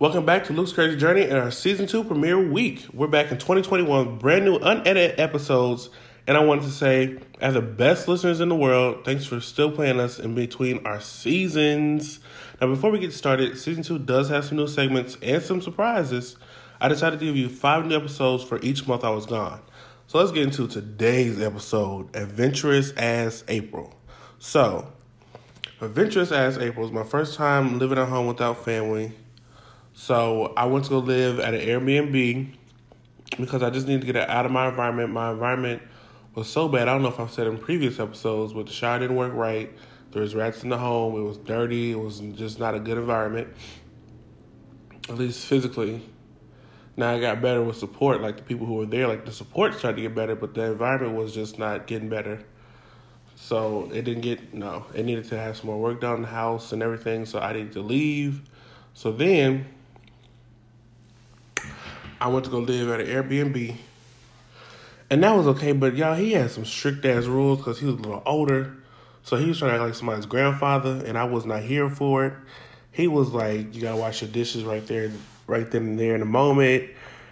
Welcome back to Luke's Crazy Journey and our season two premiere week. We're back in 2021, brand new unedited episodes. And I wanted to say, as the best listeners in the world, thanks for still playing us in between our seasons. Now, before we get started, season two does have some new segments and some surprises. I decided to give you five new episodes for each month I was gone. So let's get into today's episode Adventurous as April. So, Adventurous as April is my first time living at home without family. So I went to go live at an Airbnb because I just needed to get out of my environment. My environment was so bad. I don't know if I've said in previous episodes, but the shower didn't work right. There was rats in the home. It was dirty. It was just not a good environment, at least physically. Now I got better with support, like the people who were there, like the support started to get better, but the environment was just not getting better. So it didn't get no. It needed to have some more work done in the house and everything. So I needed to leave. So then I went to go live at an Airbnb. And that was okay, but y'all, he had some strict ass rules because he was a little older. So he was trying to act like somebody's grandfather, and I was not here for it. He was like, you gotta wash your dishes right there, right then and there in the moment.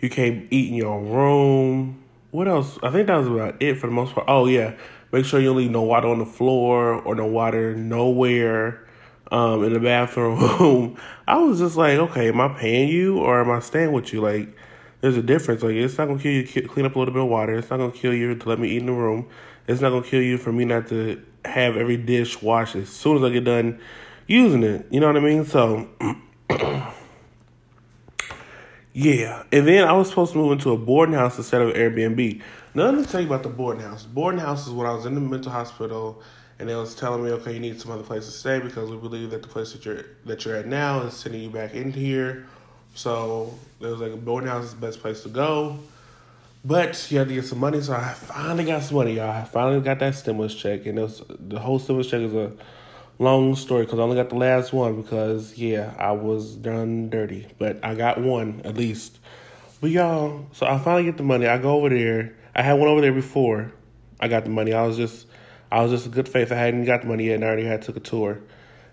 You can't eat in your room. What else? I think that was about it for the most part. Oh, yeah. Make sure you don't leave no water on the floor or no water nowhere um, in the bathroom. I was just like, okay, am I paying you or am I staying with you? Like, there's a difference. Like, it's not gonna kill you to clean up a little bit of water. It's not gonna kill you to let me eat in the room. It's not gonna kill you for me not to have every dish washed as soon as I get done using it. You know what I mean? So, yeah. And then I was supposed to move into a boarding house instead of Airbnb. Now, let me tell you about the boarding house. Boarding house is when I was in the mental hospital and they was telling me, okay, you need some other place to stay because we believe that the place that you're that you're at now is sending you back in here so it was like a boarding house is the best place to go. But you had to get some money, so I finally got some money, y'all. I finally got that stimulus check, and was, the whole stimulus check is a long story because I only got the last one because yeah, I was done dirty, but I got one at least. But y'all, so I finally get the money. I go over there. I had one over there before. I got the money. I was just, I was just a good faith. I hadn't got the money yet, and I already had took a tour.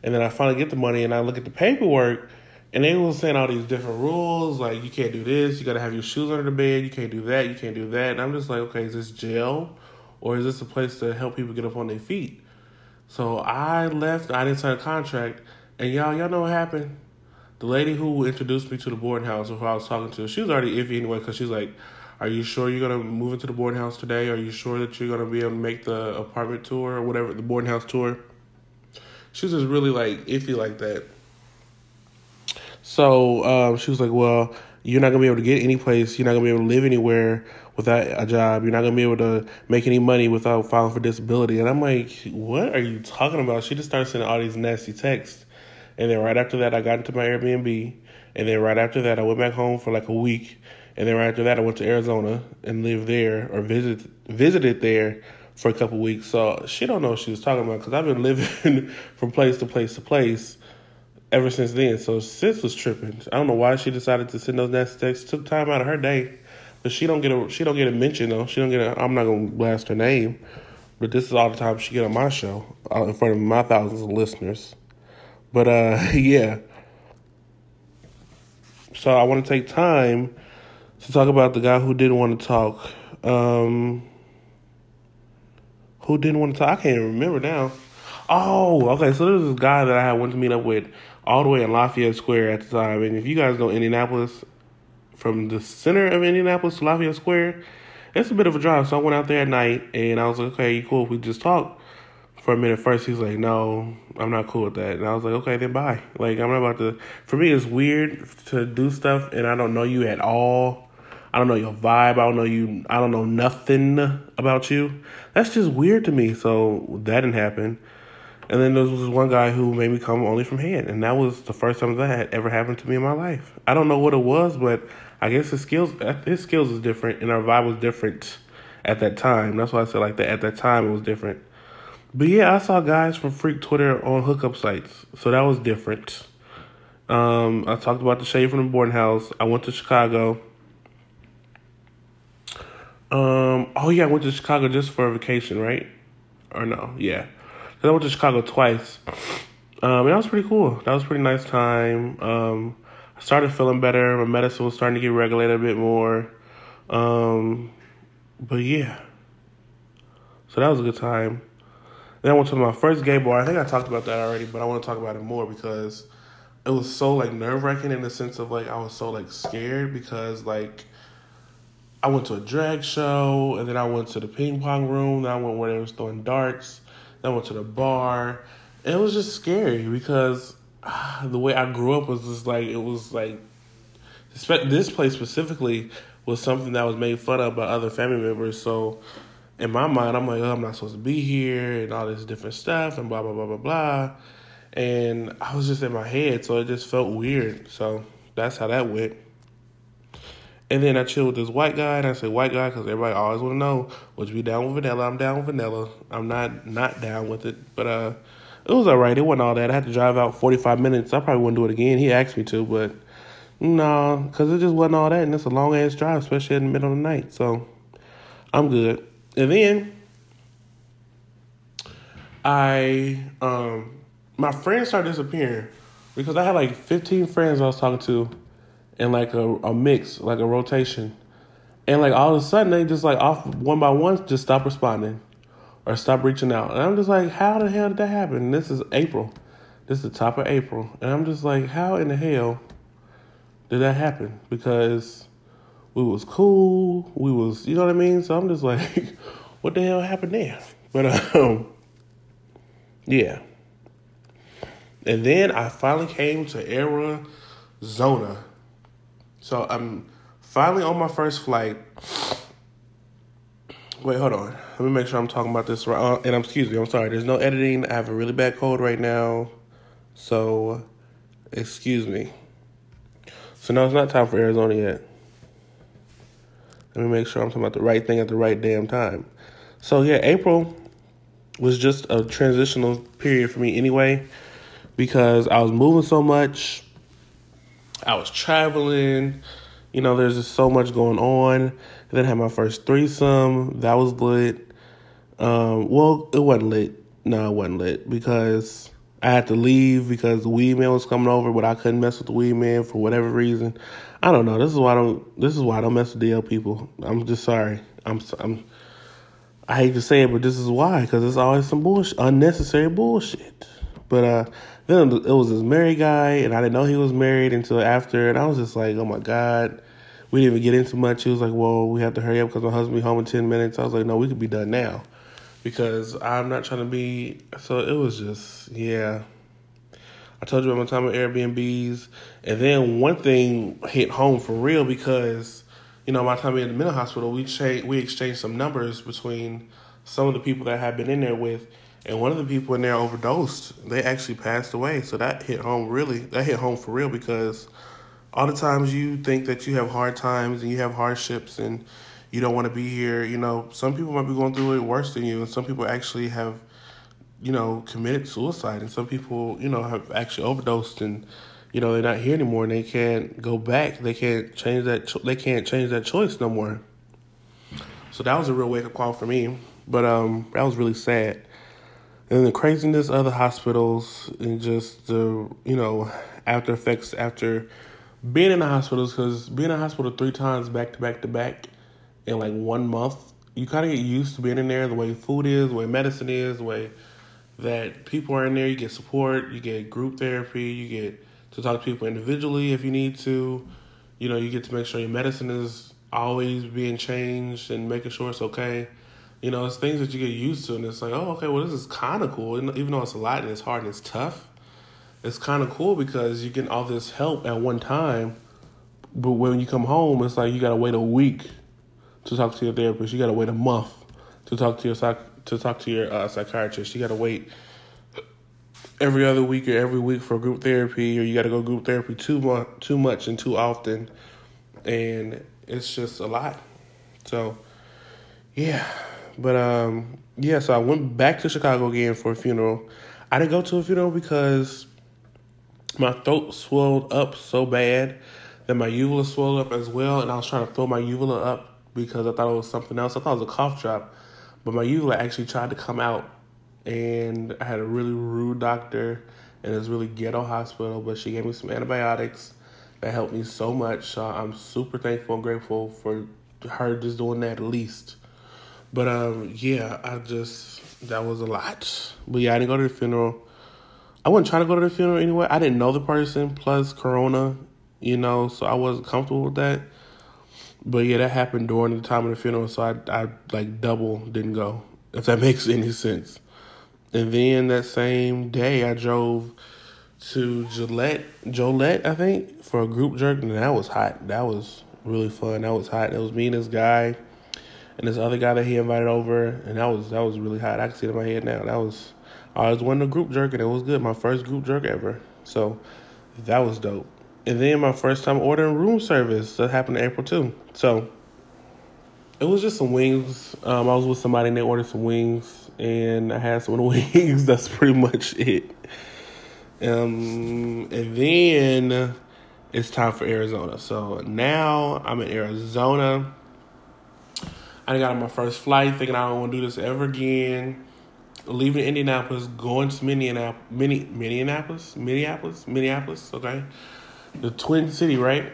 And then I finally get the money, and I look at the paperwork, and they were saying all these different rules, like you can't do this, you gotta have your shoes under the bed, you can't do that, you can't do that. And I'm just like, okay, is this jail or is this a place to help people get up on their feet? So I left, I didn't sign a contract, and y'all, y'all know what happened? The lady who introduced me to the boarding house, who I was talking to, she was already iffy anyway, because she's like, are you sure you're gonna move into the boarding house today? Are you sure that you're gonna be able to make the apartment tour or whatever, the boarding house tour? She was just really like iffy like that. So um, she was like, "Well, you're not gonna be able to get any place. You're not gonna be able to live anywhere without a job. You're not gonna be able to make any money without filing for disability." And I'm like, "What are you talking about?" She just started sending all these nasty texts. And then right after that, I got into my Airbnb. And then right after that, I went back home for like a week. And then right after that, I went to Arizona and lived there or visit visited there for a couple weeks. So she don't know what she was talking about because I've been living from place to place to place ever since then. So sis was tripping. I don't know why she decided to send those nasty texts. Took time out of her day, but she don't get a she don't get a mention though. She don't get a. I'm not gonna blast her name, but this is all the time she get on my show uh, in front of my thousands of listeners. But uh, yeah. So I want to take time to talk about the guy who didn't want to talk. Um, who didn't want to talk? I can't even remember now. Oh, okay. So there's this guy that I had went to meet up with all the way in Lafayette Square at the time. And if you guys know Indianapolis, from the center of Indianapolis to Lafayette Square, it's a bit of a drive. So I went out there at night and I was like, okay, cool. If we just talk for a minute first, he's like, no, I'm not cool with that. And I was like, okay, then bye. Like, I'm not about to. For me, it's weird to do stuff and I don't know you at all. I don't know your vibe. I don't know you. I don't know nothing about you. That's just weird to me. So that didn't happen. And then there was this one guy who made me come only from head, and that was the first time that had ever happened to me in my life. I don't know what it was, but I guess his skills his skills is different, and our vibe was different at that time. That's why I said like that. At that time, it was different. But yeah, I saw guys from Freak Twitter on hookup sites, so that was different. Um, I talked about the shade from the boarding house. I went to Chicago. Um, oh yeah, I went to Chicago just for a vacation, right? Or no? Yeah. I went to Chicago twice. Um, and that was pretty cool. That was pretty nice time. Um, I started feeling better. My medicine was starting to get regulated a bit more. Um, but yeah. So that was a good time. Then I went to my first gay bar. I think I talked about that already, but I want to talk about it more because it was so like nerve wracking in the sense of like I was so like scared because like I went to a drag show and then I went to the ping pong room. Then I went where they was throwing darts. Then I went to the bar. It was just scary because ah, the way I grew up was just like it was like this place specifically was something that was made fun of by other family members. So in my mind, I'm like, oh, I'm not supposed to be here and all this different stuff and blah blah blah blah blah. And I was just in my head, so it just felt weird. So that's how that went. And then I chilled with this white guy, and I said white guy because everybody always want to know, would you be down with vanilla? I'm down with vanilla. I'm not not down with it, but uh, it was all right. It wasn't all that. I had to drive out 45 minutes. I probably wouldn't do it again. He asked me to, but no, because it just wasn't all that, and it's a long ass drive, especially in the middle of the night. So I'm good. And then I um my friends started disappearing because I had like 15 friends I was talking to in like a, a mix, like a rotation. And like all of a sudden they just like off one by one just stop responding or stop reaching out. And I'm just like, how the hell did that happen? And this is April. This is the top of April. And I'm just like, how in the hell did that happen? Because we was cool, we was you know what I mean? So I'm just like, what the hell happened there? But um yeah. And then I finally came to Arizona. So I'm finally on my first flight. Wait, hold on. Let me make sure I'm talking about this right. Uh, and I'm excuse me, I'm sorry. There's no editing. I have a really bad cold right now. So excuse me. So no, it's not time for Arizona yet. Let me make sure I'm talking about the right thing at the right damn time. So yeah, April was just a transitional period for me anyway because I was moving so much. I was traveling. You know, there's just so much going on. And then had my first threesome. That was lit. Um, well, it wasn't lit. No, it wasn't lit because I had to leave because the weed man was coming over, but I couldn't mess with the weed man for whatever reason. I don't know. This is why I don't. This is why I don't mess with DL people. I'm just sorry. I'm. I'm. I hate to say it, but this is why because it's always some bullshit, unnecessary bullshit. But uh, then it was this married guy, and I didn't know he was married until after, and I was just like, oh my god. We didn't even get into much. He was like, well, we have to hurry up because my husband will be home in 10 minutes. I was like, no, we could be done now because I'm not trying to be. So it was just, yeah. I told you about my time at Airbnbs. And then one thing hit home for real because, you know, my time in the mental hospital, we, cha- we exchanged some numbers between some of the people that I had been in there with and one of the people in there overdosed. They actually passed away. So that hit home really. That hit home for real because all the times you think that you have hard times and you have hardships and you don't want to be here, you know, some people might be going through it worse than you, and some people actually have, you know, committed suicide, and some people, you know, have actually overdosed and. You know they're not here anymore, and they can't go back. They can't change that. Cho- they can't change that choice no more. So that was a real wake up call for me. But um, that was really sad and the craziness of the hospitals and just the you know after effects after being in the hospitals because being in the hospital three times back to back to back in like one month you kind of get used to being in there the way food is the way medicine is the way that people are in there. You get support you get group therapy you get to talk to people individually if you need to. You know you get to make sure your medicine is always being changed and making sure it's okay you know, it's things that you get used to, and it's like, oh, okay, well, this is kind of cool. even though it's a lot and it's hard and it's tough, it's kind of cool because you get all this help at one time. But when you come home, it's like you got to wait a week to talk to your therapist. You got to wait a month to talk to your to talk to your uh, psychiatrist. You got to wait every other week or every week for group therapy, or you got to go group therapy too much, too much and too often, and it's just a lot. So, yeah. But um, yeah, so I went back to Chicago again for a funeral. I didn't go to a funeral because my throat swelled up so bad that my uvula swelled up as well, and I was trying to throw my uvula up because I thought it was something else. I thought it was a cough drop, but my uvula actually tried to come out, and I had a really rude doctor in this really ghetto hospital, but she gave me some antibiotics, That helped me so much. So I'm super thankful and grateful for her just doing that at least. But um, yeah, I just that was a lot. But yeah, I didn't go to the funeral. I wasn't trying to go to the funeral anyway. I didn't know the person plus Corona, you know, so I wasn't comfortable with that. But yeah, that happened during the time of the funeral, so I I like double didn't go. If that makes any sense. And then that same day, I drove to Gillette, Joliet, I think, for a group jerk, and that was hot. That was really fun. That was hot. It was me and this guy, and this other guy that he invited over, and that was that was really hot. I can see it in my head now. That was I was winning a group jerk, and it was good. My first group jerk ever. So that was dope. And then my first time ordering room service that happened in April too. So it was just some wings. Um, I was with somebody and they ordered some wings, and I had some wings. That's pretty much it. Um, and then it's time for Arizona. So now I'm in Arizona. I got on my first flight, thinking I don't want to do this ever again. Leaving Indianapolis, going to Minneapolis, Mini, Minneapolis, Minneapolis, Minneapolis. Okay, the Twin City, right?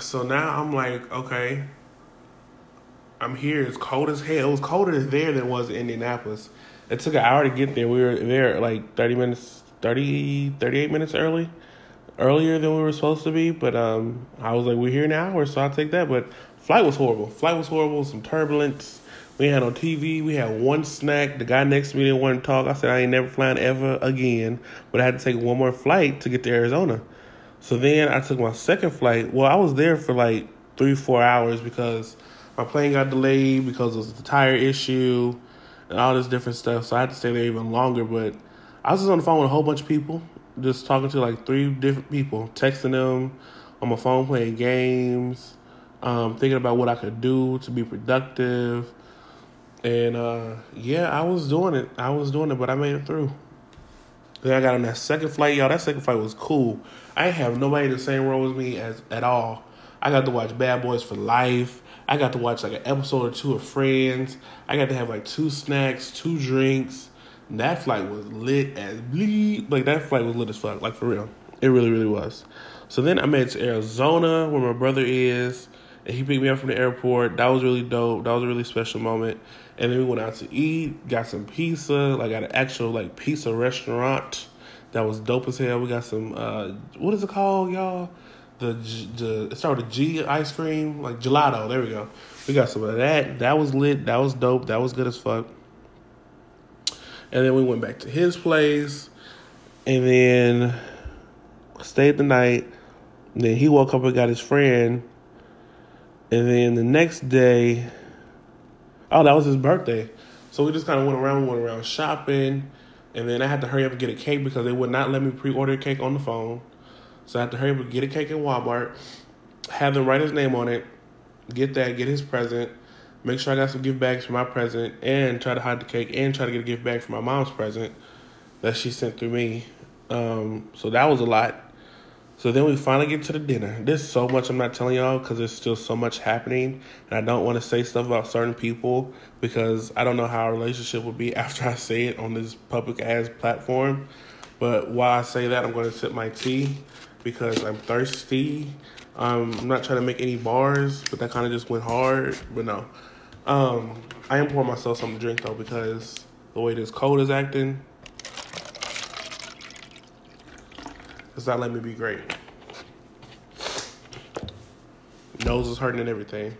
So now I'm like, okay, I'm here. It's cold as hell. It was colder there than it was in Indianapolis. It took an hour to get there. We were there like 30 minutes, 30, 38 minutes early, earlier than we were supposed to be. But um, I was like, we're here now, so I'll take that. But flight was horrible. Flight was horrible. Some turbulence. We had on TV. We had one snack. The guy next to me didn't want to talk. I said I ain't never flying ever again. But I had to take one more flight to get to Arizona. So then I took my second flight. Well, I was there for like three, four hours because my plane got delayed because of the tire issue and all this different stuff. So I had to stay there even longer. But I was just on the phone with a whole bunch of people, just talking to like three different people, texting them on my phone, playing games, um, thinking about what I could do to be productive. And uh, yeah, I was doing it. I was doing it, but I made it through. Then I got on that second flight, y'all. That second flight was cool. I have nobody in the same row as me as at all. I got to watch Bad Boys for Life. I got to watch like an episode or two of Friends. I got to have like two snacks, two drinks. And that flight was lit as bleed. Like that flight was lit as fuck. Like for real, it really, really was. So then I made to Arizona, where my brother is, and he picked me up from the airport. That was really dope. That was a really special moment. And then we went out to eat, got some pizza, like got an actual like pizza restaurant that was dope as hell. We got some uh what is it called, y'all? The the it started with G ice cream, like gelato. There we go. We got some of that. That was lit. That was dope. That was good as fuck. And then we went back to his place, and then stayed the night. And then he woke up and got his friend. And then the next day, oh, that was his birthday. So we just kind of went around, went around shopping. And then I had to hurry up and get a cake because they would not let me pre-order a cake on the phone. So I had to hurry up and get a cake in Walmart, have them write his name on it, get that, get his present, make sure I got some gift bags for my present, and try to hide the cake and try to get a gift bag for my mom's present that she sent through me. Um, so that was a lot. So then we finally get to the dinner. There's so much I'm not telling y'all because there's still so much happening, and I don't want to say stuff about certain people because I don't know how our relationship will be after I say it on this public ass platform. But while I say that, I'm going to sip my tea because I'm thirsty. Um, I'm not trying to make any bars, but that kind of just went hard. But no, um, I am pouring myself something to drink though because the way this cold is acting, It's not letting me be great. Nose is hurting and everything.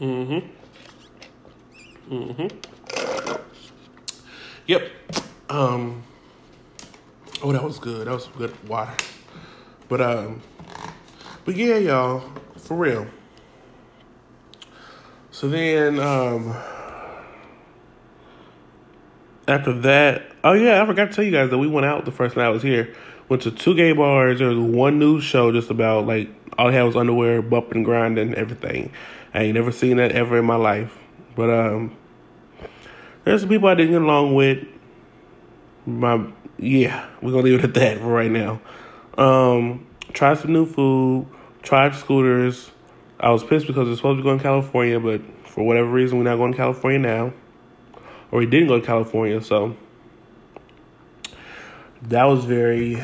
Mm-hmm. Mm-hmm. Yep. Um Oh, that was good. That was good water. But um but yeah, y'all, for real. So then um after that, oh yeah, I forgot to tell you guys that we went out the first night I was here. Went to two gay bars. There was one news show just about like all I had was underwear, bump and grind and everything. I ain't never seen that ever in my life. But um, there's some people I didn't get along with. My yeah, we're gonna leave it at that for right now. Um, tried some new food. Tried scooters. I was pissed because it's supposed to going to California, but for whatever reason, we're not going to California now or we didn't go to California. So that was very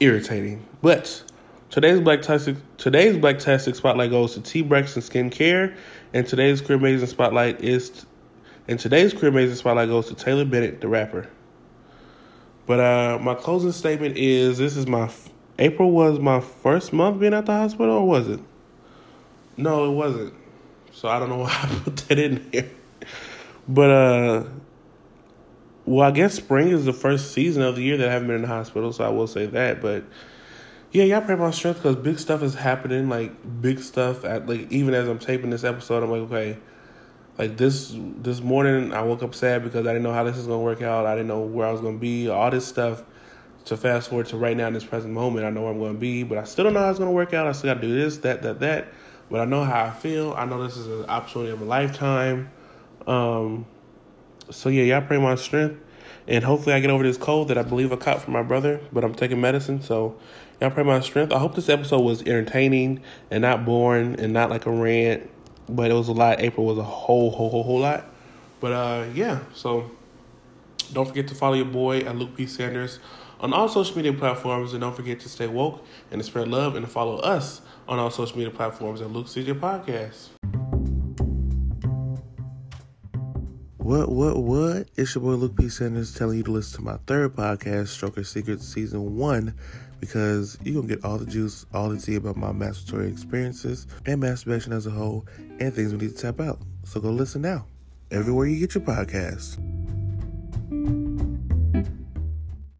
irritating. But today's Black Tastic today's Black Tastic spotlight goes to T Braxton Skincare, and today's Career Amazing spotlight is and today's Career Amazing spotlight goes to Taylor Bennett, the rapper. But uh, my closing statement is: This is my April was my first month being at the hospital, or was it? No, it wasn't. So I don't know why I put that in there. But uh, well, I guess spring is the first season of the year that I haven't been in the hospital, so I will say that. But yeah, y'all pray my strength because big stuff is happening. Like big stuff. At like even as I'm taping this episode, I'm like, okay, like this this morning I woke up sad because I didn't know how this is gonna work out. I didn't know where I was gonna be. All this stuff. To fast forward to right now in this present moment, I know where I'm gonna be, but I still don't know how it's gonna work out. I still gotta do this, that, that, that. But I know how I feel. I know this is an opportunity of a lifetime. Um, so yeah, y'all pray my strength, and hopefully I get over this cold that I believe I caught from my brother. But I'm taking medicine, so y'all pray my strength. I hope this episode was entertaining and not boring and not like a rant, but it was a lot. April was a whole, whole, whole, whole lot. But uh, yeah, so don't forget to follow your boy at Luke P. Sanders on all social media platforms, and don't forget to stay woke and to spread love and to follow us on all social media platforms at Luke CJ Podcast. What, what, what? It's your boy Luke P. Sanders telling you to listen to my third podcast, Stroker Secrets Season 1, because you're going to get all the juice, all the tea about my masturbatory experiences and masturbation as a whole and things we need to tap out. So go listen now, everywhere you get your podcasts.